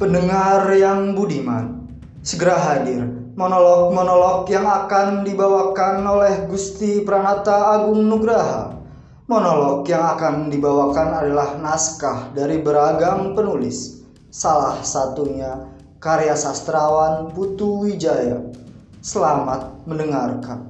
Pendengar yang budiman, segera hadir monolog-monolog yang akan dibawakan oleh Gusti Pranata Agung Nugraha. Monolog yang akan dibawakan adalah naskah dari beragam penulis, salah satunya karya sastrawan Putu Wijaya. Selamat mendengarkan.